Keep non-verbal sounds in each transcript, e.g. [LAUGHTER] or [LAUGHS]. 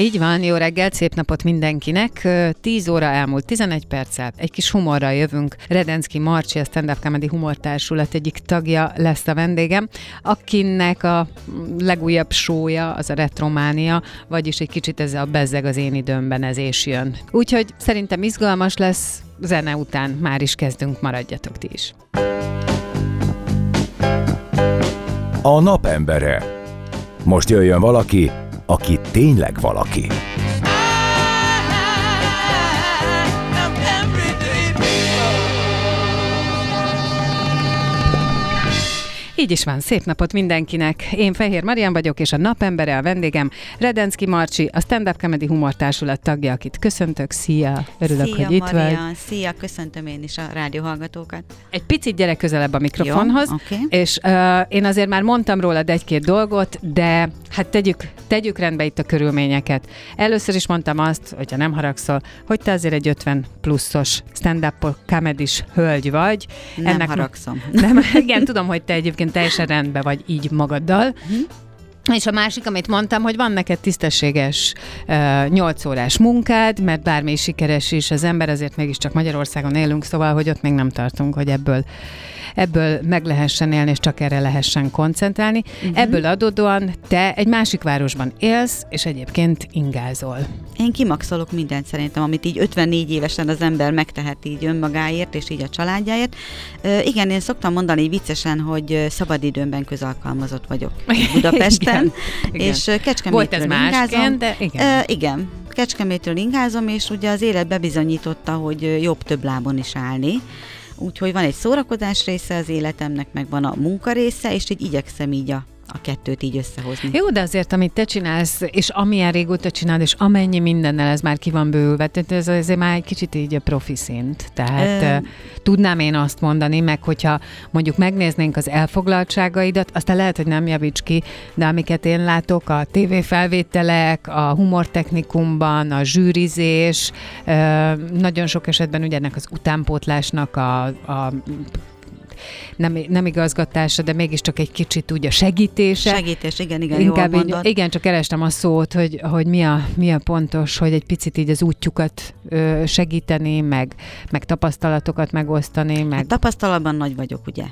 Így van, jó reggelt, szép napot mindenkinek. 10 óra elmúlt 11 perccel, egy kis humorral jövünk. Redenszki Marcsi, a Stand Up Comedy Humortársulat egyik tagja lesz a vendégem, akinek a legújabb sója az a Retrománia, vagyis egy kicsit ez a bezzeg az én időmben ez és jön. Úgyhogy szerintem izgalmas lesz, zene után már is kezdünk, maradjatok ti is. A napembere. Most jöjjön valaki, aki tényleg valaki. Így is van, szép napot mindenkinek. Én Fehér Marian vagyok, és a napembere a vendégem Redenszki Marcsi, a Stand Up Comedy Humortársulat tagja, akit köszöntök. Szia, örülök, Szia, hogy itt Marian. vagy. Szia, köszöntöm én is a rádióhallgatókat. Egy picit gyere közelebb a mikrofonhoz, Jó, oké. és uh, én azért már mondtam rólad egy-két dolgot, de hát tegyük, tegyük rendbe itt a körülményeket. Először is mondtam azt, hogyha nem haragszol, hogy te azért egy 50 pluszos stand-up comedys hölgy vagy. Nem haragszom. Nem, [LAUGHS] igen, tudom, hogy te egyébként teljesen rendben vagy így magaddal. És a másik, amit mondtam, hogy van neked tisztességes uh, 8 órás munkád, mert bármi sikeres is az ember, azért mégiscsak Magyarországon élünk, szóval, hogy ott még nem tartunk, hogy ebből ebből meg lehessen élni, és csak erre lehessen koncentrálni. Uh-huh. Ebből adódóan te egy másik városban élsz, és egyébként ingázol. Én kimaxolok mindent szerintem, amit így 54 évesen az ember megtehet így önmagáért, és így a családjáért. Ö, igen, én szoktam mondani így viccesen, hogy szabadidőmben közalkalmazott vagyok [LAUGHS] Budapesten, Igen, igen. és Kecskemétről Volt ez ingázom. másként, de igen. Ö, igen, Kecskemétről ingázom, és ugye az élet bebizonyította, hogy jobb több lábon is állni. Úgyhogy van egy szórakozás része az életemnek, meg van a munka része, és így igyekszem így a, a kettőt így összehozni. Jó, de azért, amit te csinálsz, és amilyen régóta csinálod, és amennyi mindennel ez már ki van bővülve, tehát ez azért már egy kicsit így a profi szint. Tehát uh, tudnám én azt mondani, meg hogyha mondjuk megnéznénk az elfoglaltságaidat, aztán lehet, hogy nem javíts ki, de amiket én látok, a tévéfelvételek, a humortechnikumban, a zsűrizés, nagyon sok esetben ugye ennek az utánpótlásnak a, a nem, nem igazgatása, de mégiscsak egy kicsit úgy a segítése. Segítés, igen, igen, Inkább jól így, mondod. igen, csak kerestem a szót, hogy, hogy mi, a, mi a pontos, hogy egy picit így az útjukat ö, segíteni, meg, meg tapasztalatokat megosztani, meg... Hát tapasztalatban nagy vagyok, ugye?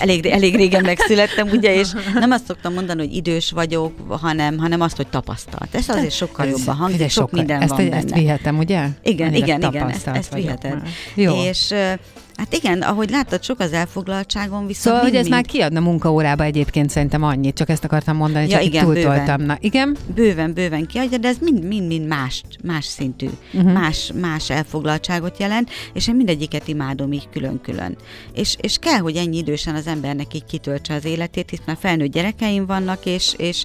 Elég, elég régen megszülettem, ugye, és nem azt szoktam mondani, hogy idős vagyok, hanem, hanem azt, hogy tapasztalt. Ez azért sokkal Ez- jobban hangzik, sok sokkal- minden ezt, van ezt benne. vihetem, ugye? Igen, Annyira igen, igen, ezt, ezt már. Jó. És hát igen, ahogy láttad, sok az elfoglaltságom, viszont Szóval, hogy ez mind, már kiadna munkaórába egyébként szerintem annyit, csak ezt akartam mondani, Ja, csak igen, túltoltam. bőven. Na, igen? bőven, bőven kiadja, de ez mind-mind más, más szintű, uh-huh. más, más elfoglaltságot jelent, és én mindegyiket imádom így külön-külön. És, és kell, hogy ennyi idősen az embernek így kitöltse az életét, hisz már felnőtt gyerekeim vannak, és, és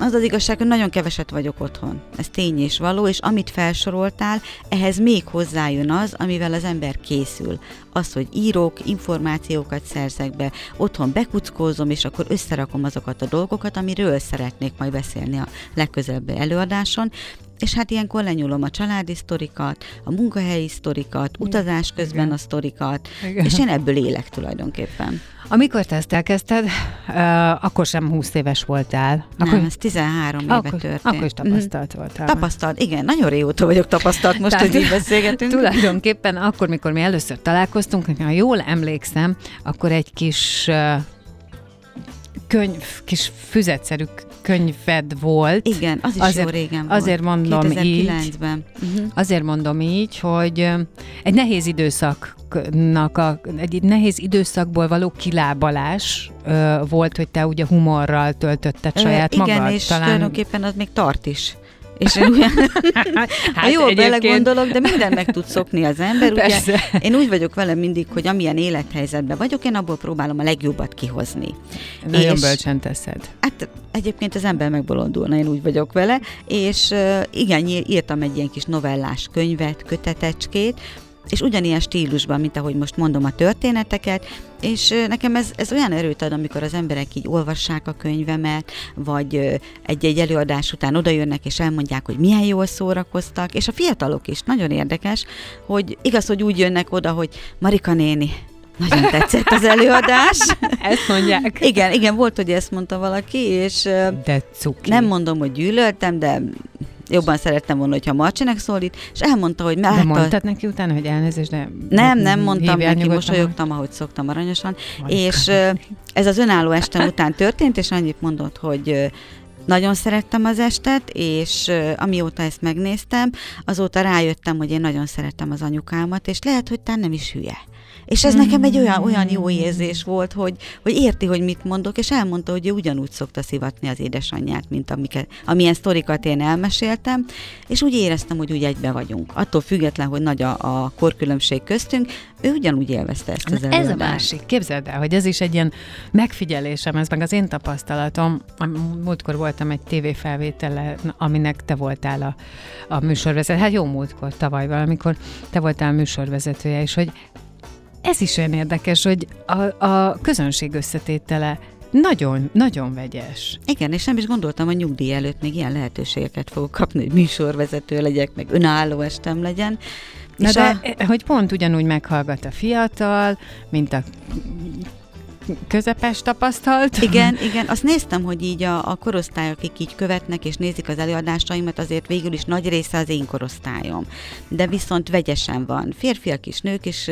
az az igazság, hogy nagyon keveset vagyok otthon. Ez tény és való, és amit felsoroltál, ehhez még hozzájön az, amivel az ember készül. Az, hogy írok, információkat szerzek be, otthon bekuckózom, és akkor összerakom azokat a dolgokat, amiről szeretnék majd beszélni a legközelebbi előadáson, és hát ilyenkor lenyúlom a családi sztorikat, a munkahelyi sztorikat, utazás közben Igen. a sztorikat, Igen. és én ebből élek tulajdonképpen. Amikor te ezt elkezdted, uh, akkor sem 20 éves voltál. Akkor, nem, ez 13 éve akkor, történt. akkor is Mhm. tapasztalt voltál. Tapasztalt, igen, nagyon régóta vagyok tapasztalt most, Tehát hogy így beszélgetünk. Tulajdonképpen akkor, mikor mi először találkoztunk, ha jól emlékszem, akkor egy kis uh, könyv, kis füzetszerű könyved volt. Igen, az is Azért- jó régen volt. azért mondom így. 2009-ben. Uh-huh. Azért mondom így, hogy ö, egy nehéz időszaknak, a, egy nehéz időszakból való kilábalás ö, volt, hogy te ugye humorral töltötted saját igen, magad. és talán tulajdonképpen az még tart is. És én olyan, [LAUGHS] Hát jó, egyébként- belegondolok, de minden meg tud szokni az ember. Ugye, Persze. én úgy vagyok vele mindig, hogy amilyen élethelyzetben vagyok, én abból próbálom a legjobbat kihozni. Nagyon És- bölcsen teszed. Hát egyébként az ember megbolondulna, én úgy vagyok vele, és igen, ír- írtam egy ilyen kis novellás könyvet, kötetecskét, és ugyanilyen stílusban, mint ahogy most mondom a történeteket, és nekem ez, ez olyan erőt ad, amikor az emberek így olvassák a könyvemet, vagy egy-egy előadás után odajönnek és elmondják, hogy milyen jól szórakoztak, és a fiatalok is, nagyon érdekes, hogy igaz, hogy úgy jönnek oda, hogy Marika néni, nagyon tetszett az előadás. [LAUGHS] Ezt mondják. Igen, igen, volt, hogy ezt mondta valaki, és De cuki. nem mondom, hogy gyűlöltem, de jobban szerettem volna, hogyha Marcsinek szólít, és elmondta, hogy De látta... mondtad neki utána, hogy elnézést, de... Nem, nem mondtam neki, nyugodtan. mosolyogtam, ahogy szoktam aranyosan, Marika. és ez az önálló estem után történt, és annyit mondott, hogy nagyon szerettem az estet, és amióta ezt megnéztem, azóta rájöttem, hogy én nagyon szerettem az anyukámat, és lehet, hogy tán nem is hülye. És ez nekem egy olyan, olyan jó érzés volt, hogy, hogy érti, hogy mit mondok, és elmondta, hogy ő ugyanúgy szokta szivatni az édesanyját, mint amiket, amilyen sztorikat én elmeséltem, és úgy éreztem, hogy úgy egybe vagyunk. Attól független, hogy nagy a, a korkülönbség köztünk, ő ugyanúgy élvezte ezt az Ez a előadást. másik. Képzeld el, hogy ez is egy ilyen megfigyelésem, ez meg az én tapasztalatom. Múltkor voltam egy tévéfelvétele, aminek te voltál a, a műsorvezető. Hát jó múltkor, tavaly valamikor te voltál a műsorvezetője, és hogy ez is olyan érdekes, hogy a, a közönség összetétele nagyon, nagyon vegyes. Igen, és nem is gondoltam, hogy nyugdíj előtt még ilyen lehetőségeket fogok kapni, hogy műsorvezető legyek, meg önálló estem legyen. Na és de, a, hogy pont ugyanúgy meghallgat a fiatal, mint a közepes tapasztalt. igen, igen, azt néztem, hogy így a, a korosztály, akik így követnek és nézik az előadásaimat, azért végül is nagy része az én korosztályom. De viszont vegyesen van. Férfiak is, nők is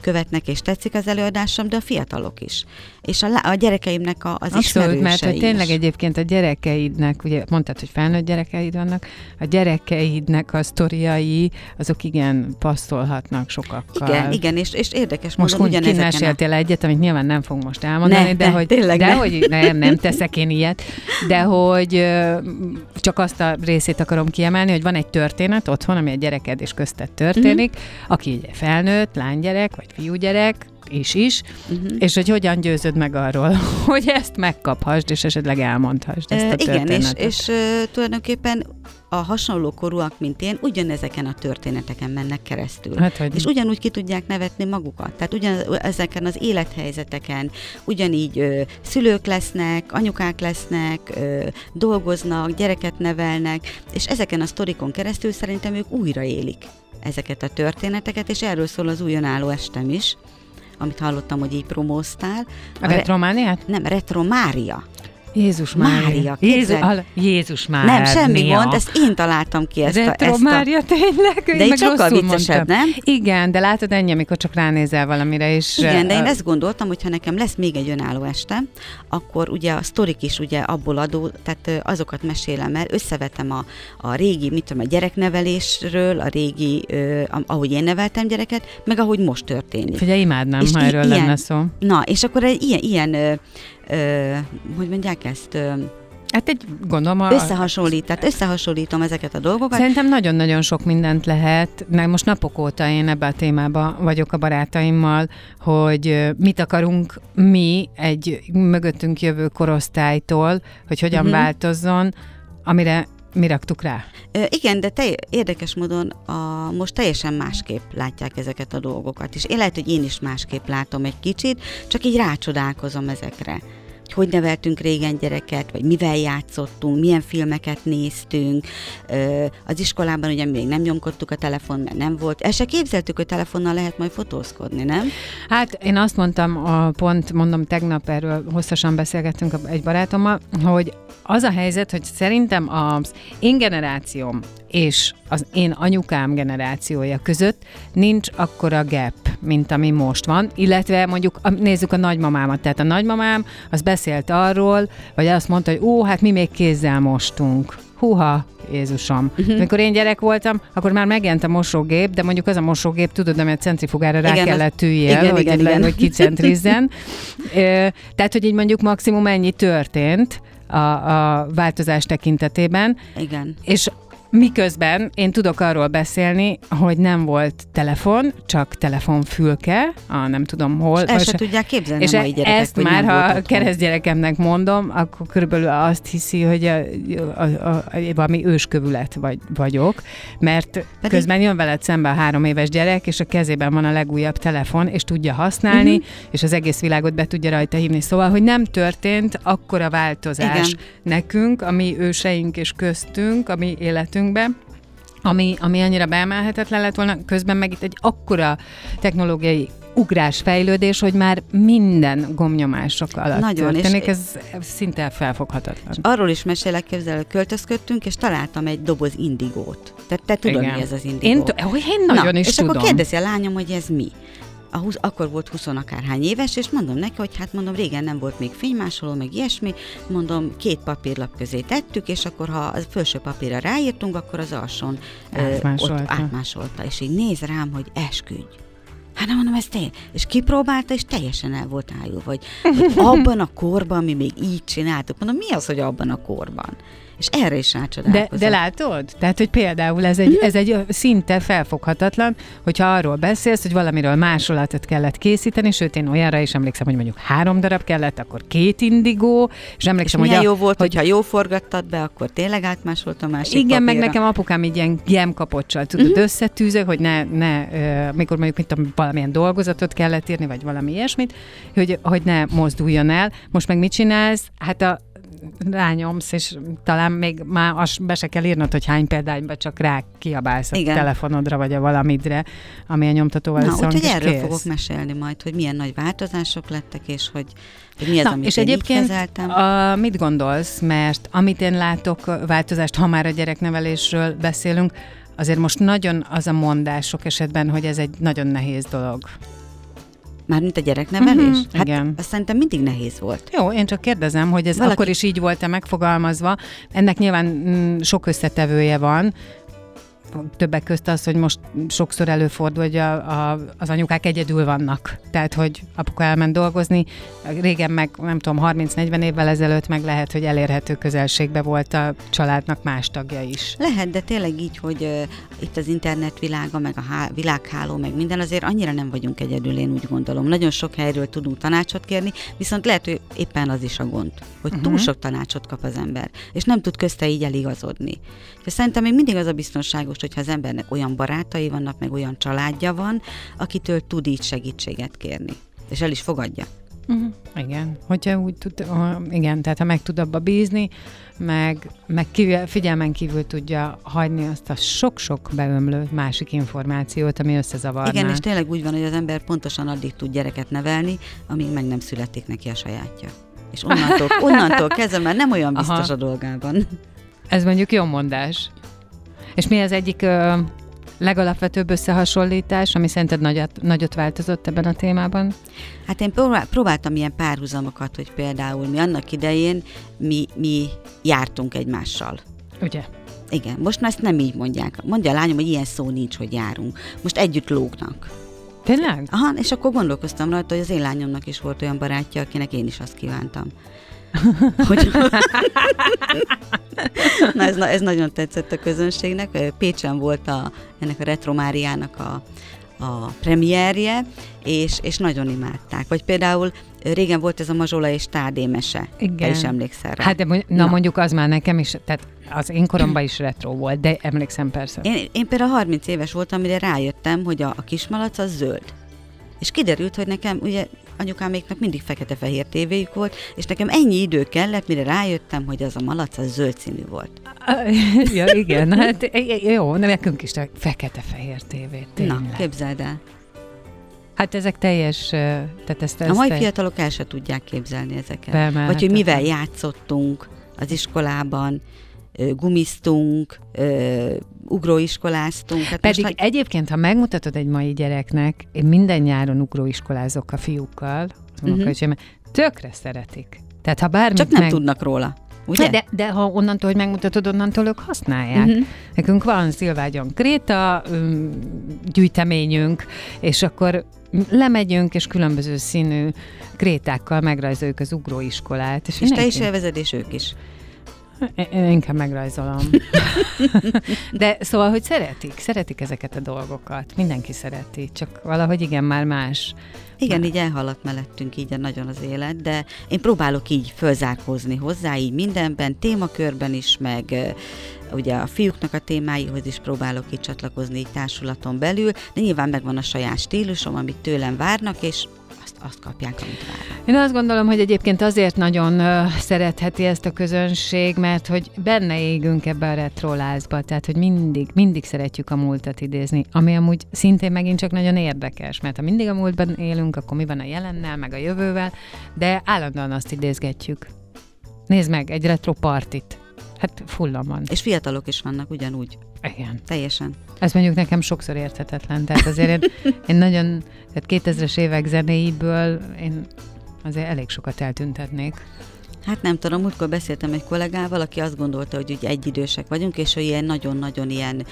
követnek és tetszik az előadásom, de a fiatalok is. És a, a gyerekeimnek a, az Abszolút, mert ismerősei hogy tényleg is. egyébként a gyerekeidnek, ugye mondtad, hogy felnőtt gyerekeid vannak, a gyerekeidnek a sztoriai, azok igen passzolhatnak sokakkal. Igen, igen, és, és érdekes Most úgy ugyanezeken a... kimeséltél egyet, amit nyilván nem fog most elmondani, Ne, de ne, hogy, tényleg de ne. hogy nem, nem teszek én ilyet, de hogy csak azt a részét akarom kiemelni, hogy van egy történet otthon, ami a gyereked és köztet történik, Mhm. aki felnőtt, lánygyerek, vagy fiúgyerek, is is, Uh-huh. és hogy hogyan győzöd meg arról, [LAUGHS] hogy ezt megkaphasd, és esetleg elmondhassd ezt a Ö, Igen, és, és ö, tulajdonképpen a hasonló korúak, mint én, ugyanezeken a történeteken mennek keresztül. Hát, hogy És ugyanúgy ki tudják nevetni magukat. Tehát ugyan ezeken az élethelyzeteken ugyanígy ö, szülők lesznek, anyukák lesznek, ö, dolgoznak, gyereket nevelnek, és ezeken a sztorikon keresztül szerintem ők újraélik ezeket a történeteket, és erről szól az új önálló estem is, amit hallottam, hogy így promóztál. a re- retromániát? nem, Retro Mária. Jézus Mária. Mária, Jézus, al- Jézus Mária. Nem, semmi gond, ezt én találtam ki ezt a... Retro Ezt a Mária, tényleg? Én de így meg sokkal viccesebb, mondtam. nem? Igen, de látod ennyi, amikor csak ránézel valamire, és... Igen, de én ezt gondoltam, hogy ha nekem lesz még egy önálló este, akkor ugye a sztorik is ugye abból adó, tehát azokat mesélem el, összevetem a, a régi, mit tudom, a gyereknevelésről, a régi, ahogy én neveltem gyereket, meg ahogy most történik. Figyelj, imádnám, És ha erről ilyen- lenne szó. Na, és akkor egy ilyen, ilyen ö, hogy mondják ezt, ö, Hát egy, gondolom, a, összehasonlít, tehát összehasonlítom ezeket a dolgokat. Szerintem nagyon-nagyon sok mindent lehet, mert most napok óta én ebbe a témába vagyok a barátaimmal, hogy mit akarunk mi egy mögöttünk jövő korosztálytól, hogy hogyan uh-huh. változzon, amire mi raktuk rá. Ö, igen, de te, érdekes módon a, most teljesen másképp látják ezeket a dolgokat, és én lehet, hogy én is másképp látom egy kicsit, csak így rácsodálkozom ezekre. Hogy hogy neveltünk régen gyereket, vagy mivel játszottunk, milyen filmeket néztünk. Az iskolában ugye még nem nyomkodtuk a telefon, mert nem volt. El se képzeltük, hogy telefonnal lehet majd fotózkodni, nem? Hát én azt mondtam, a pont mondom, tegnap erről hosszasan beszélgettünk egy barátommal, hogy az a helyzet, hogy szerintem az én generációm és az én anyukám generációja között nincs akkora gap, mint ami most van, illetve mondjuk nézzük a nagymamámat, tehát a nagymamám az beszélt arról, vagy azt mondta, hogy ó, hát mi még kézzel mostunk. Húha, Jézusom. Uh-huh. Amikor én gyerek voltam, akkor már megjelent a mosógép, de mondjuk az a mosógép, tudod, ami a centrifugára rá Igen, kellett igen, hogy, igen, hogy kicentrizzen. [LAUGHS] Tehát, hogy így mondjuk maximum ennyi történt a, a változás tekintetében, Igen. és Miközben én tudok arról beszélni, hogy nem volt telefon, csak telefonfülke, a nem tudom hol. És el se tudják képzelni és a mai gyerekek, ezt már, ha keresztgyerekemnek mondom, akkor körülbelül azt hiszi, hogy a, a, a, a, valami őskövület vagy, vagyok, mert Pedig... közben jön veled szembe a három éves gyerek, és a kezében van a legújabb telefon, és tudja használni, uh-huh. és az egész világot be tudja rajta hívni. Szóval, hogy nem történt akkora változás Igen. nekünk, a mi őseink és köztünk, a mi életünkben, ami, ami annyira beemelhetetlen lett volna, közben meg itt egy akkora technológiai ugrás, fejlődés, hogy már minden gomnyomások alatt Nagyon, és- történik, ez szinte felfoghatatlan. Arról is mesélek, képzel, hogy költözködtünk, és találtam egy doboz indigót. Tehát te tudod, Igen. mi ez az indigó? Én, t- hogy én nagyon Na, is és tudom. akkor kérdezi a lányom, hogy ez mi. A húsz, akkor volt 20 akárhány éves, és mondom neki, hogy hát mondom, régen nem volt még fénymásoló, meg ilyesmi, mondom, két papírlap közé tettük, és akkor ha a felső papírra ráírtunk, akkor az alsón ö, Átmásolta. ott átmásolta, és így néz rám, hogy esküdj. Hát nem mondom, ez tény. És kipróbálta, és teljesen el volt ájulva, hogy, hogy [LAUGHS] abban a korban mi még így csináltuk. Mondom, mi az, hogy abban a korban? És erre is De, rácsodálkozom. de látod? Tehát, hogy például ez egy, ez egy szinte felfoghatatlan, hogyha arról beszélsz, hogy valamiről másolatot kellett készíteni, sőt, én olyanra is emlékszem, hogy mondjuk három darab kellett, akkor két indigó, és és emlékszem, milyen hogy a, jó volt, hogy hogyha jó forgattad be, akkor tényleg átmásolt a másik Igen, meg papírra. nekem apukám így ilyen gemkapocsal, tudod, uh-huh. összetűzök, hogy ne, ne mikor mondjuk mit tudom, valamilyen dolgozatot kellett írni, vagy valami ilyesmit, hogy, hogy ne mozduljon el. Most meg mit csinálsz? Hát a rányomsz, és talán még már azt be se kell írnod, hogy hány példányba csak rá kiabálsz a Igen. telefonodra, vagy a valamidre, ami a nyomtatóval Na, úgyhogy erről kész. fogok mesélni majd, hogy milyen nagy változások lettek, és hogy, hogy mi az, Na, amit és én egyébként így a, mit gondolsz, mert amit én látok változást, ha már a gyereknevelésről beszélünk, azért most nagyon az a mondás sok esetben, hogy ez egy nagyon nehéz dolog. Mármint a gyereknevelés? Mhm, hát igen. azt szerintem mindig nehéz volt. Jó, én csak kérdezem, hogy ez Valaki- akkor is így volt-e megfogalmazva. Ennek nyilván mm, sok összetevője van, többek közt az, hogy most sokszor előfordul, hogy a, a, az anyukák egyedül vannak. Tehát, hogy apuka elment dolgozni, régen meg, nem tudom, 30-40 évvel ezelőtt meg lehet, hogy elérhető közelségbe volt a családnak más tagja is. Lehet, de tényleg így, hogy uh, itt az internet világa, meg a há- világháló, meg minden, azért annyira nem vagyunk egyedül, én úgy gondolom. Nagyon sok helyről tudunk tanácsot kérni, viszont lehet, hogy éppen az is a gond, hogy uh-huh. túl sok tanácsot kap az ember, és nem tud közte így eligazodni. És szerintem még mindig az a biztonságos, hogyha az embernek olyan barátai vannak, meg olyan családja van, akitől tud így segítséget kérni. És el is fogadja. Uh-huh. Igen, hogyha úgy tud, ha- igen, tehát ha meg tud abba bízni, meg, meg kívül, figyelmen kívül tudja hagyni azt a sok-sok beömlő másik információt, ami összezavarná. Igen, és tényleg úgy van, hogy az ember pontosan addig tud gyereket nevelni, amíg meg nem születik neki a sajátja. És onnantól, [LAUGHS] onnantól kezdve már nem olyan biztos Aha. a dolgában. Ez mondjuk jó mondás. És mi az egyik ö, legalapvetőbb összehasonlítás, ami szerinted nagyot, nagyot változott ebben a témában? Hát én próbál, próbáltam ilyen párhuzamokat, hogy például mi annak idején mi, mi jártunk egymással. Ugye? Igen, most már ezt nem így mondják. Mondja a lányom, hogy ilyen szó nincs, hogy járunk. Most együtt lógnak. Tényleg? Aha, és akkor gondolkoztam rajta, hogy az én lányomnak is volt olyan barátja, akinek én is azt kívántam. Hogy... Na, ez, ez nagyon tetszett a közönségnek. Pécsen volt a, ennek a Retromáriának a, a premierje, és, és nagyon imádták. Vagy például régen volt ez a Mazsola és Tádé mese. Igen. Te is emlékszel rá. Hát de na, Na. mondjuk az már nekem is, tehát az én koromban is retro volt, de emlékszem persze. Én, én például 30 éves voltam, mire rájöttem, hogy a, a kismalac az zöld. És kiderült, hogy nekem ugye anyukáméknak mindig fekete-fehér tévéjük volt, és nekem ennyi idő kellett, mire rájöttem, hogy az a malac az zöld színű volt. [LAUGHS] ja, igen, hát jó, nekünk is a fekete-fehér tévé, tényleg. Na, képzeld el. Hát ezek teljes, tehát ezt, A ezt mai te- fiatalok el se tudják képzelni ezeket. Vagy hogy mivel játszottunk az iskolában, gumiztunk, ö, ugróiskoláztunk. Hát Pedig most, egyébként, ha megmutatod egy mai gyereknek, én minden nyáron ugróiskolázok a fiúkkal, uh-huh. tökre szeretik. Tehát ha bármit csak nem meg... tudnak róla. Ugye? Hát de, de ha onnantól, hogy megmutatod, onnantól ők használják. Uh-huh. Nekünk van Szilvágyon Kréta gyűjteményünk, és akkor lemegyünk, és különböző színű krétákkal megrajzoljuk az ugróiskolát. És te mindenki- is élvezed, és ők is. Én inkább megrajzolom. [LAUGHS] De szóval, hogy szeretik, szeretik ezeket a dolgokat. Mindenki szereti, csak valahogy igen, már más. Igen, így elhaladt mellettünk így a nagyon az élet, de én próbálok így fölzárkózni hozzá, így mindenben, témakörben is, meg ugye a fiúknak a témáihoz is próbálok így csatlakozni így társulaton belül, de nyilván megvan a saját stílusom, amit tőlem várnak, és azt, kapják, amit várnak. Én azt gondolom, hogy egyébként azért nagyon szeretheti ezt a közönség, mert hogy benne égünk ebbe a retrolázba, tehát hogy mindig, mindig szeretjük a múltat idézni, ami amúgy szintén megint csak nagyon érdekes, mert ha mindig a múltban élünk, akkor mi van a jelennel, meg a jövővel, de állandóan azt idézgetjük. Nézd meg, egy retro partit. Hát fullan van. És fiatalok is vannak ugyanúgy. Igen. Teljesen. Ez mondjuk nekem sokszor érthetetlen. Tehát azért én, én nagyon, tehát 2000-es évek zenéiből én azért elég sokat eltüntetnék. Hát nem tudom, múltkor beszéltem egy kollégával, aki azt gondolta, hogy ugye egyidősek vagyunk, és ő ilyen nagyon-nagyon ilyen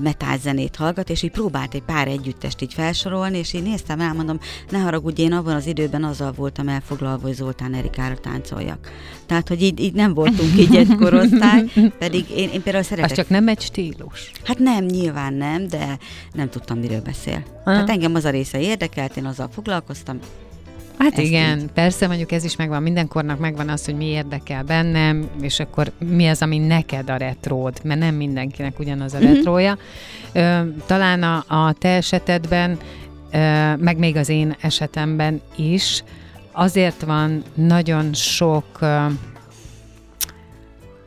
metálzenét hallgat, és így próbált egy pár együttest így felsorolni, és így néztem, elmondom, ne haragudj, én abban az időben azzal voltam elfoglalva, hogy Zoltán Erikára táncoljak. Tehát, hogy így, így nem voltunk így egy korosztály, pedig én, én például szeretek... Az csak nem egy stílus. Hát nem, nyilván nem, de nem tudtam, miről beszél. Ha. Tehát engem az a része érdekelt, én azzal foglalkoztam, Hát Ezt igen, így. persze mondjuk ez is megvan, mindenkornak megvan az, hogy mi érdekel bennem, és akkor mi az, ami neked a retród, mert nem mindenkinek ugyanaz a uh-huh. retrója. Ö, talán a, a te esetedben, ö, meg még az én esetemben is, azért van nagyon sok, ö,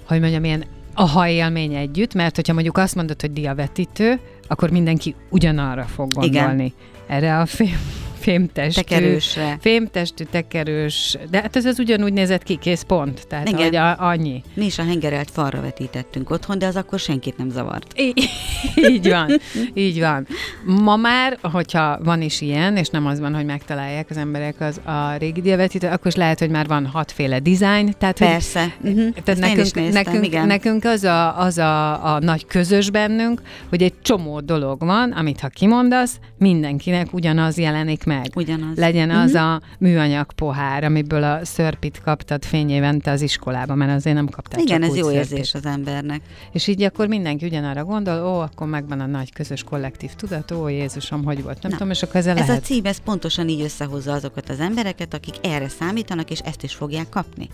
hogy mondjam, ilyen a élmény együtt, mert hogyha mondjuk azt mondod, hogy diavetítő, akkor mindenki ugyanarra fog gondolni. Igen. Erre a film fémtestű. Tekerősre. Fémtestű, tekerős. De hát ez az ugyanúgy nézett ki, kész pont. Tehát Igen. hogy a, annyi. Mi is a hengerelt falra vetítettünk otthon, de az akkor senkit nem zavart. Í- [LAUGHS] így van, így van. Ma már, hogyha van is ilyen, és nem az van, hogy megtalálják az emberek az a régi diavetítőt, akkor is lehet, hogy már van hatféle dizájn. Tehát, Persze. Hogy, uh-huh. tehát nekünk, néztem, nekünk, igen. nekünk az, a, az a, a nagy közös bennünk, hogy egy csomó dolog van, amit ha kimondasz, mindenkinek ugyanaz jelenik meg meg. Ugyanaz. Legyen uh-huh. az a műanyag pohár, amiből a szörpit kaptad fényévente te az iskolába, mert azért nem kaptál Igen, csak ez jó szörpit. érzés az embernek. És így akkor mindenki ugyanarra gondol, ó, akkor megvan a nagy közös kollektív tudat, ó, Jézusom, hogy volt, nem Na, tudom, és akkor ezzel Ez lehet. a cím, ez pontosan így összehozza azokat az embereket, akik erre számítanak, és ezt is fogják kapni.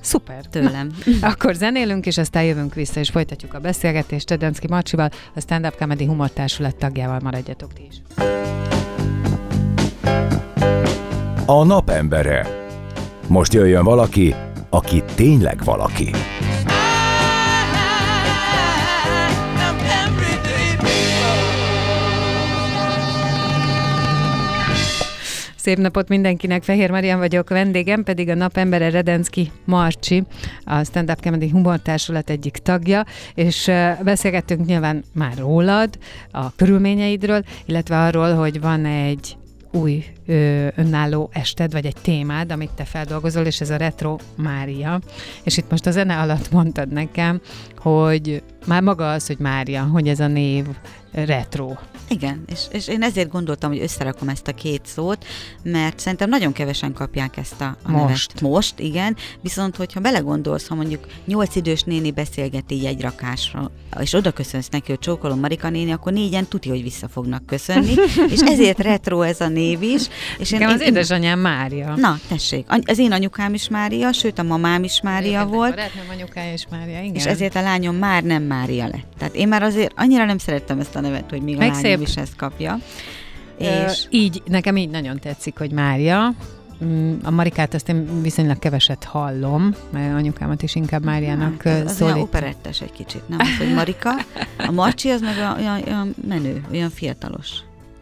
Szuper. Tőlem. Na, [LAUGHS] akkor zenélünk, és aztán jövünk vissza, és folytatjuk a beszélgetést Tedenszki Marcsival, a Stand Up Comedy Humor Társulat tagjával maradjatok ti is. A napembere. Most jöjjön valaki, aki tényleg valaki. Szép napot mindenkinek, Fehér Marian vagyok, vendégem pedig a napembere Redenszki Marcsi, a Stand Up Comedy Humor Társulat egyik tagja, és beszélgettünk nyilván már rólad, a körülményeidről, illetve arról, hogy van egy új ö, önálló ested, vagy egy témád, amit te feldolgozol, és ez a Retro Mária. És itt most a zene alatt mondtad nekem, hogy már maga az, hogy Mária, hogy ez a név retro. Igen, és, és én ezért gondoltam, hogy összerakom ezt a két szót, mert szerintem nagyon kevesen kapják ezt a, a most. nevet. Most, igen. Viszont, hogyha belegondolsz, ha mondjuk nyolc idős néni beszélget így egy rakásra, és oda köszönsz neki, hogy csókolom Marika néni, akkor négyen tudja, hogy vissza fognak köszönni, [LAUGHS] és ezért retro ez a név is. És én, az én, édesanyám Mária. Na, tessék. Az én anyukám is Mária, sőt a mamám is Mária én volt. A anyukája is Mária, igen. És ezért a lányom már nem Mária lett. Tehát én már azért annyira nem szerettem ezt a nevet, hogy még Meg a lányom. Is ezt kapja. És így, nekem így nagyon tetszik, hogy Mária, mm, a Marikát azt én viszonylag keveset hallom, mert anyukámat is inkább Máriának hát, az olyan operettes egy kicsit, nem az, hogy Marika. A Marcsi az meg olyan, olyan menő, olyan fiatalos.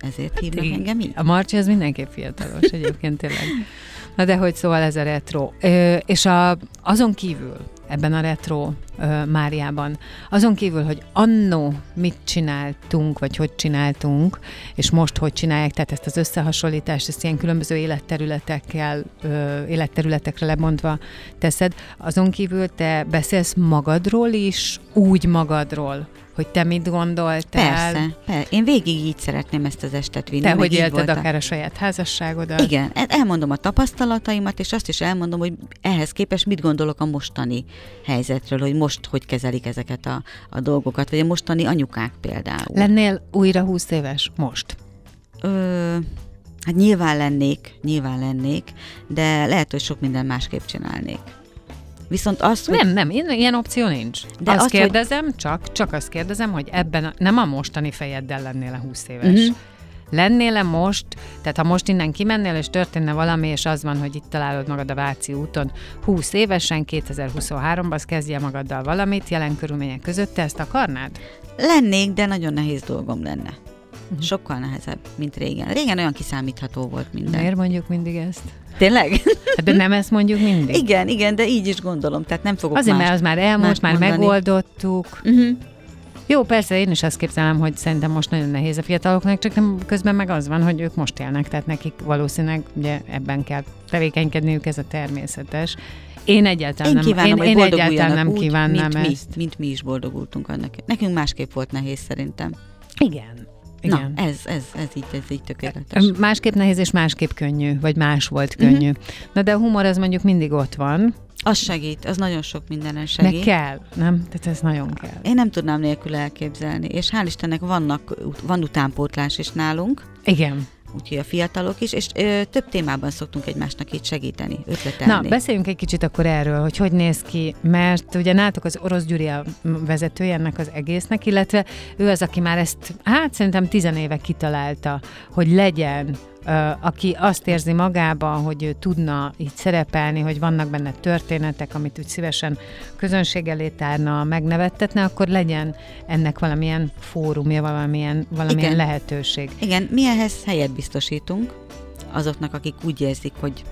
Ezért hívnak hát, engem így. A Marcsi az mindenképp fiatalos egyébként tényleg. Na de hogy szóval ez a retro. Ö, és a, azon kívül, ebben a retro ö, Máriában, azon kívül, hogy annó mit csináltunk, vagy hogy csináltunk, és most hogy csinálják, tehát ezt az összehasonlítást, ezt ilyen különböző életterületekkel, ö, életterületekre lemondva teszed, azon kívül te beszélsz magadról is, úgy magadról, hogy te mit gondoltál. Persze, persze. Én végig így szeretném ezt az estet vinni. Te hogy élted voltam. akár a saját házasságodat? Igen, el- elmondom a tapasztalataimat, és azt is elmondom, hogy ehhez képest mit gondolok a mostani helyzetről, hogy most hogy kezelik ezeket a, a dolgokat, vagy a mostani anyukák például. Lennél újra 20 éves most? Ö, hát nyilván lennék, nyilván lennék, de lehet, hogy sok minden másképp csinálnék. Viszont azt, hogy Nem, nem, ilyen, ilyen opció nincs. De azt, azt, hogy- kérdezem, csak, csak azt kérdezem, hogy ebben, a, nem a mostani fejeddel lennél-e 20 éves. Mhm. Uh-huh. Lennél-e most, tehát ha most innen kimennél, és történne valami, és az van, hogy itt találod magad a Váci úton 20 évesen, 2023-ban, az kezdje magaddal valamit, jelen körülmények között, te ezt akarnád? lennék, de nagyon nehéz dolgom lenne. Mhm. Sokkal nehezebb, mint régen. Régen olyan kiszámítható volt minden. Miért mondjuk mindig ezt? Tényleg? Hát De nem ezt mondjuk mindig? igen, igen, de így is gondolom, tehát nem fogok Azért, más. mert az már elmúlt, már mondani. megoldottuk. Uh-huh. Jó, persze, én is azt képzelem, hogy szerintem most nagyon nehéz a fiataloknak, csak nem, közben meg az van, hogy ők most élnek, tehát nekik valószínűleg ugye ebben kell tevékenykedniük, ez a természetes. Én egyáltalán Én nem, kívánom, én, hogy én egyáltalán nem úgy, kívánnám mint ezt. mi, mint mi is boldogultunk annak. Nekünk másképp volt nehéz szerintem. Igen. Igen. Na, ez, ez, ez így, ez így tökéletes. Másképp nehéz és másképp könnyű, vagy más volt Mhm. könnyű. Uh-huh. Na de a humor az mondjuk mindig ott van, Az segít, az nagyon sok mindenen meg segít. kell, nem? Tehát ez nagyon kell. Én nem tudnám nélkül elképzelni, és hál' Istennek vannak, van utánpótlás is nálunk, Igen. Úgyhogy a fiatalok is, és ö, több témában szoktunk egymásnak itt segíteni, ötletelni. Na, beszéljünk egy kicsit akkor erről, hogy hogy néz ki, mert ugye nálatok az Orosz Gyuri a vezetője ennek az egésznek, illetve ő az, aki már ezt, hát szerintem tizenéve kitalálta, hogy legyen aki azt érzi magában, hogy ő tudna így szerepelni, hogy vannak benne történetek, amit úgy szívesen közönség elé tárna, megnevettetne, akkor legyen ennek valamilyen fórumja, valamilyen, valamilyen Igen. lehetőség. Igen, mi ehhez helyet biztosítunk azoknak, akik úgy érzik, hogy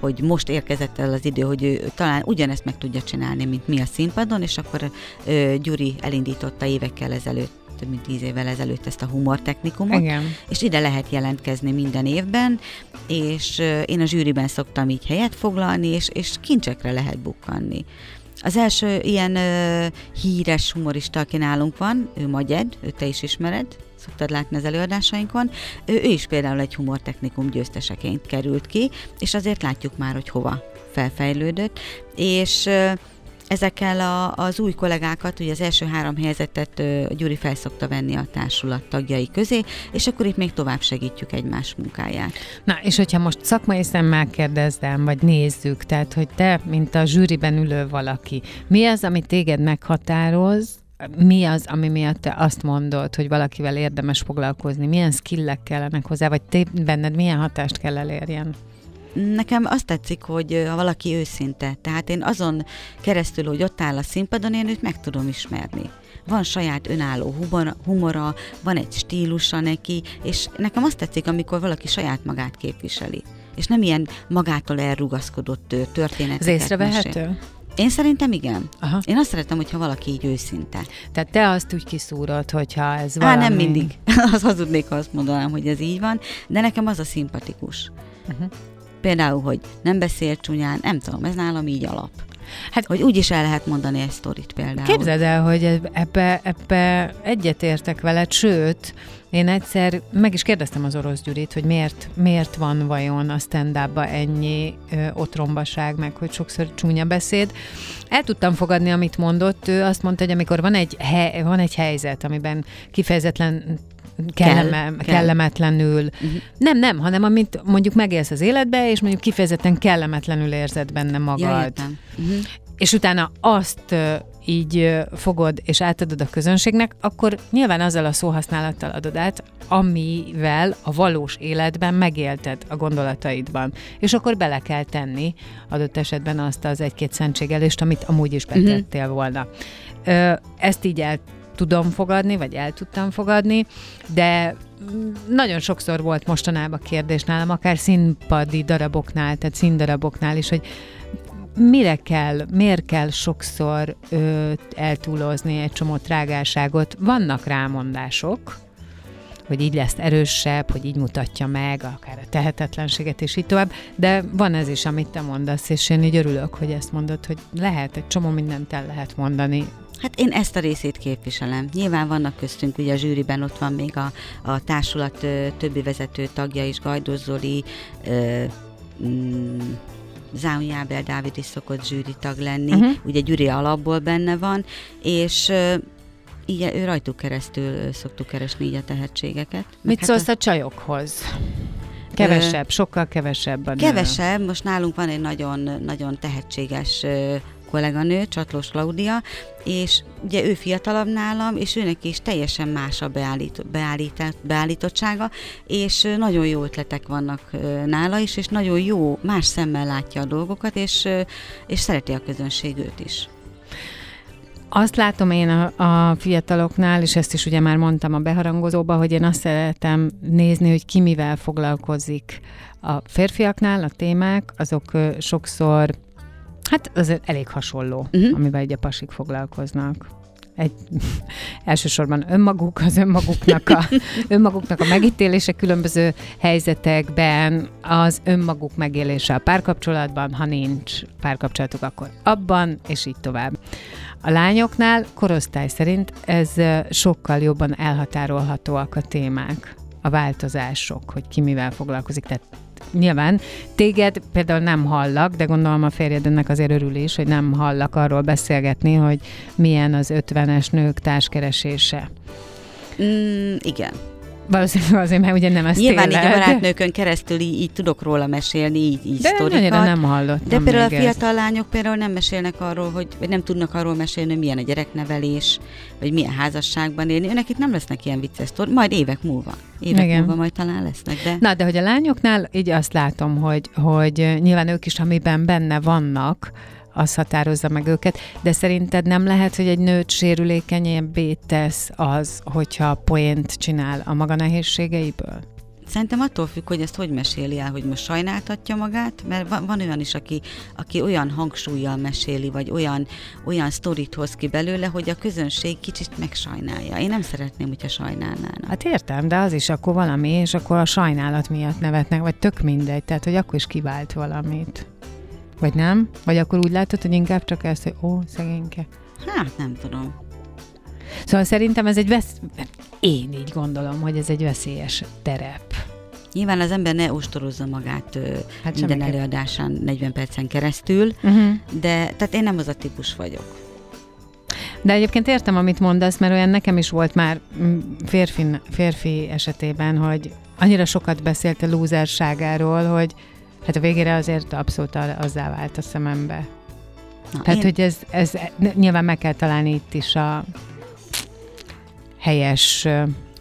hogy most érkezett el az idő, hogy ő talán ugyanezt meg tudja csinálni, mint mi a színpadon, és akkor ö, Gyuri elindította évekkel ezelőtt, több mint tíz évvel ezelőtt ezt a humortechnikumot, Igen. és ide lehet jelentkezni minden évben, és én a zsűriben szoktam így helyet foglalni, és, és kincsekre lehet bukkanni. Az első ilyen ö, híres humorista, aki nálunk van, ő Magyed, őt te is ismered, szoktad látni az előadásainkon, ő, ő is például egy humortechnikum győzteseként került ki, és azért látjuk már, hogy hova felfejlődött, és ö, ezekkel a, az új kollégákat, ugye az első három helyzetet Gyuri felszokta venni a társulat tagjai közé, és akkor itt még tovább segítjük egymás munkáját. Na, és hogyha most szakmai szemmel kérdezdem, vagy nézzük, tehát, hogy te, mint a zsűriben ülő valaki, mi az, ami téged meghatároz, mi az, ami miatt te azt mondod, hogy valakivel érdemes foglalkozni? Milyen skillek kellenek hozzá, vagy te benned milyen hatást kell elérjen? Nekem azt tetszik, hogy ha valaki őszinte, tehát én azon keresztül, hogy ott áll a színpadon, én őt meg tudom ismerni. Van saját önálló humora, van egy stílusa neki, és nekem azt tetszik, amikor valaki saját magát képviseli. És nem ilyen magától elrugaszkodott ö, Ez mesél. észrevehető? Én szerintem igen. Aha. Én azt szeretem, hogyha valaki így őszinte. Tehát te azt úgy kiszúrod, hogyha ez Á, valami... nem mindig. [LAUGHS] az hazudnék, ha azt mondanám, hogy ez így van, de nekem az a szimpatikus. Uh-huh. Például, hogy nem beszél csúnyán, nem tudom, ez nálam így alap. Hát- hogy úgy is el lehet mondani egy sztorit például. Képzeld el, hogy eb- ebbe, ebbe egyetértek veled, sőt, én egyszer meg is kérdeztem az orosz Gyurit, hogy miért, miért van vajon a stand ennyi ö, otrombaság, meg hogy sokszor csúnya beszéd. El tudtam fogadni, amit mondott. Ő azt mondta, hogy amikor van egy, he, van egy helyzet, amiben kifejezetlen kelleme, Kell, kell. kellemetlenül. Uh-huh. Nem, nem, hanem amit mondjuk megélsz az életbe, és mondjuk kifejezetten kellemetlenül érzed benne magad. Ja. Uh-huh. és utána azt így fogod és átadod a közönségnek, akkor nyilván azzal a szóhasználattal adod át, amivel a valós életben megélted a gondolataidban. És akkor bele kell tenni adott esetben azt az egy-két szentségelést, amit amúgy is betettél volna. Ö, ezt így el tudom fogadni, vagy el tudtam fogadni, de nagyon sokszor volt mostanában kérdés nálam, akár színpadi daraboknál, tehát színdaraboknál is, hogy mire kell, miért kell sokszor ö, eltúlozni egy csomó trágárságot? Vannak rámondások, hogy így lesz erősebb, hogy így mutatja meg akár a tehetetlenséget, és így tovább. De van ez is, amit te mondasz, és én így örülök, hogy ezt mondod, hogy lehet, egy csomó mindent el lehet mondani, Hát én ezt a részét képviselem. Nyilván vannak köztünk, ugye a zsűriben ott van még a, a társulat ö, többi vezető tagja is, Gajdós Zoli, ö, mm, Záuni Ábel Dávid is szokott zsűritag lenni, uh-huh. ugye Gyuri alapból benne van, és ö, így ő rajtuk keresztül ö, szoktuk keresni így a tehetségeket. Mit hát szólsz a csajokhoz? Kevesebb, sokkal kevesebb a nő. Kevesebb, most nálunk van egy nagyon, nagyon tehetséges ö, kolléganő, Csatlós Klaudia, és ugye ő fiatalabb nálam, és őnek is teljesen más a beállít, beállít, beállítottsága, és ö, nagyon jó ötletek vannak ö, nála is, és nagyon jó, más szemmel látja a dolgokat, és, ö, és szereti a közönség őt is. Azt látom én a, a fiataloknál, és ezt is ugye már mondtam a beharangozóba, hogy én azt szeretem nézni, hogy ki mivel foglalkozik. A férfiaknál a témák, azok sokszor, hát az elég hasonló, uh-huh. amivel ugye a pasik foglalkoznak. Egy, [LAUGHS] elsősorban önmaguk, az önmaguknak a, [LAUGHS] önmaguknak a megítélése különböző helyzetekben, az önmaguk megélése a párkapcsolatban, ha nincs párkapcsolatuk, akkor abban, és így tovább. A lányoknál korosztály szerint ez sokkal jobban elhatárolhatóak a témák, a változások, hogy ki mivel foglalkozik. Tehát nyilván téged például nem hallak, de gondolom a férjed ennek azért örül is, hogy nem hallak arról beszélgetni, hogy milyen az 50-es nők társkeresése. Mm, igen. Valószínűleg azért, mert ugye nem ezt Nyilván így a barátnőkön keresztül így, így tudok róla mesélni, így, így De sztorikat. nem hallottam De például a még ezt. fiatal lányok például nem mesélnek arról, hogy, vagy nem tudnak arról mesélni, hogy milyen a gyereknevelés, vagy milyen házasságban élni. Önnek itt nem lesznek ilyen vicces sztori, majd évek múlva. Évek Igen. múlva majd talán lesznek, de... Na, de hogy a lányoknál így azt látom, hogy, hogy nyilván ők is, amiben benne vannak, az határozza meg őket, de szerinted nem lehet, hogy egy nőt sérülékenyebbé tesz az, hogyha poént csinál a maga nehézségeiből? Szerintem attól függ, hogy ezt hogy meséli el, hogy most sajnáltatja magát, mert van, van olyan is, aki, aki olyan hangsúlyjal meséli, vagy olyan, olyan sztorit hoz ki belőle, hogy a közönség kicsit megsajnálja. Én nem szeretném, hogyha sajnálnának. Hát értem, de az is akkor valami, és akkor a sajnálat miatt nevetnek, vagy tök mindegy, tehát hogy akkor is kivált valamit. Vagy nem? Vagy akkor úgy látod, hogy inkább csak ezt, hogy ó, szegényke. Hát nem tudom. Szóval szerintem ez egy vesz... Én így gondolom, hogy ez egy veszélyes terep. Nyilván az ember ne ostorozza magát Hát minden semmiképp. előadásán 40 percen keresztül, Uh-huh. de tehát én nem az a típus vagyok. De egyébként értem, amit mondasz, mert olyan nekem is volt már mm, férfi, férfi esetében, hogy annyira sokat beszélt a lúzerságáról, hogy hát a végére azért abszolút azzá vált a szemembe. Na, Tehát, én, hogy ez, ez nyilván meg kell találni itt is a helyes...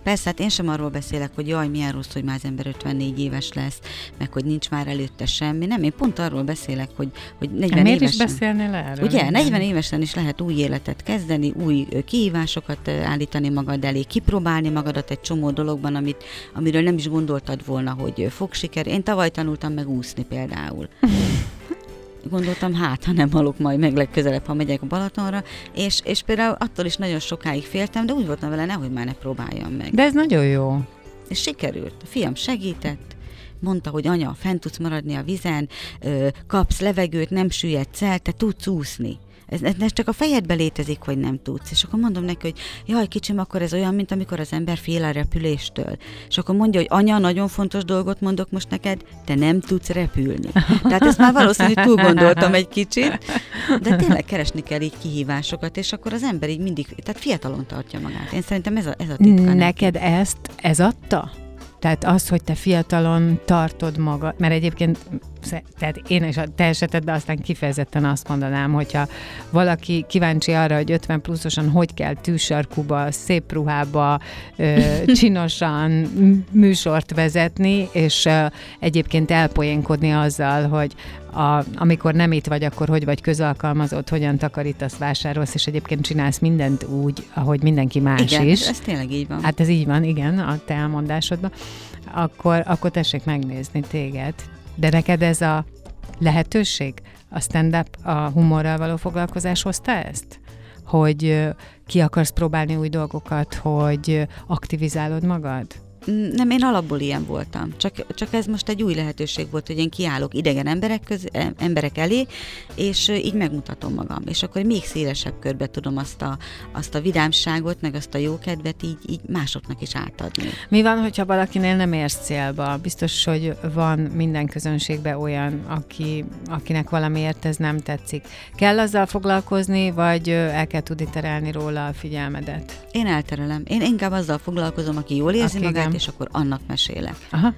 Persze, hát én sem arról beszélek, hogy jaj, milyen rossz, hogy már az ember 54 éves lesz, meg hogy nincs már előtte semmi. Nem, én pont arról beszélek, hogy, hogy 40 Miért is évesen... beszélnél erről? Ugye, Igen. 40 évesen is lehet új életet kezdeni, új kihívásokat állítani magad elé, kipróbálni magadat egy csomó dologban, amit, amiről nem is gondoltad volna, hogy fog siker. Én tavaly tanultam meg úszni például. [LAUGHS] Gondoltam, hát, ha nem halok majd meg legközelebb, ha megyek a Balatonra, és, és például attól is nagyon sokáig féltem, de úgy voltam vele, nehogy már ne próbáljam meg. De ez nagyon jó. És sikerült. A fiam segített, mondta, hogy anya, fent tudsz maradni a vizen, kapsz levegőt, nem süllyedsz el, te tudsz úszni. Ez, ez csak a fejedbe létezik, hogy nem tudsz. És akkor mondom neki, hogy jaj, kicsim, akkor ez olyan, mint amikor az ember fél a repüléstől. És akkor mondja, hogy anya, nagyon fontos dolgot mondok most neked, te nem tudsz repülni. Tehát ezt már valószínűleg túl gondoltam egy kicsit, de tényleg keresni kell így kihívásokat, és akkor az ember így mindig, tehát fiatalon tartja magát. Én szerintem ez a, ez a titka. neki. Neked ezt, ez adta? Tehát az, hogy te fiatalon tartod magad, mert egyébként tehát én is a te esetedben aztán kifejezetten azt mondanám, hogyha valaki kíváncsi arra, hogy 50 pluszosan hogy kell tűsarkuba, szép ruhába, ö, [LAUGHS] csinosan műsort vezetni, és ö, egyébként elpoénkodni azzal, hogy a, amikor nem itt vagy, akkor hogy vagy közalkalmazott, hogyan takarítasz, vásárolsz, és egyébként csinálsz mindent úgy, ahogy mindenki más Igen, is. ez tényleg így van. Hát ez így van, igen, a te elmondásodban. Akkor, akkor tessék megnézni téged. De neked ez a lehetőség, a stand-up, a humorral való foglalkozás hozta ezt? Hogy ki akarsz próbálni új dolgokat, hogy aktivizálod magad? Nem, én alapból ilyen voltam. Csak, csak ez most egy új lehetőség volt, hogy én kiállok idegen emberek, köz, emberek elé, és így megmutatom magam. És akkor még szélesebb körbe tudom azt a, azt a vidámságot, meg azt a jókedvet így, így másoknak is átadni. Mi van, hogyha valakinél nem érsz célba? Biztos, hogy van minden közönségben olyan, aki, akinek valamiért ez nem tetszik. Kell azzal foglalkozni, vagy el kell tudni terelni róla a figyelmedet? Én elterelem. Én inkább azzal foglalkozom, aki jól érzi aki magát, igen. és akkor annak mesélek. Aha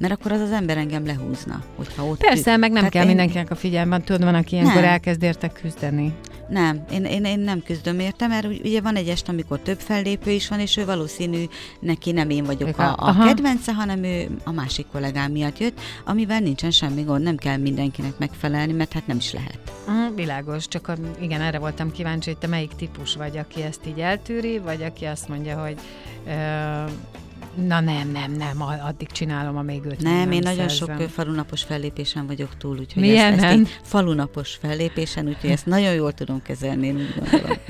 mert akkor az az ember engem lehúzna, hogyha ott Persze, meg nem Tehát kell én... mindenkinek a figyelmen, tudod, van, aki ilyenkor nem. elkezd érte küzdeni. Nem, én, én, én nem küzdöm érte, mert ugye van egy est, amikor több fellépő is van, és ő valószínű, neki nem én vagyok a, a kedvence, hanem ő a másik kollégám miatt jött, amivel nincsen semmi gond, nem kell mindenkinek megfelelni, mert hát nem is lehet. Uh, világos, csak a, igen, erre voltam kíváncsi, hogy te melyik típus vagy, aki ezt így eltűri, vagy aki azt mondja, hogy uh, Na nem, nem, nem, addig csinálom, amíg őt Nem, nem én nagyon szerzem. sok falunapos fellépésen vagyok túl, úgyhogy Milyen ezt, ezt én falunapos fellépésen, úgyhogy ezt nagyon jól tudom kezelni, én úgy gondolom. [LAUGHS]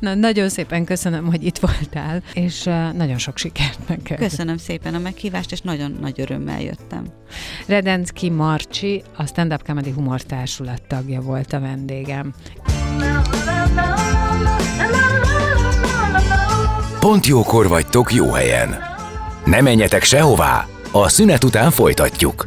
Na, nagyon szépen köszönöm, hogy itt voltál, és nagyon sok sikert neked. Köszönöm szépen a meghívást, és nagyon nagy örömmel jöttem. Redenszki Marcsi, a Stand Up Comedy Humor Társulat tagja volt a vendégem. Pont jókor vagytok jó helyen. Ne menjetek sehová, a szünet után folytatjuk.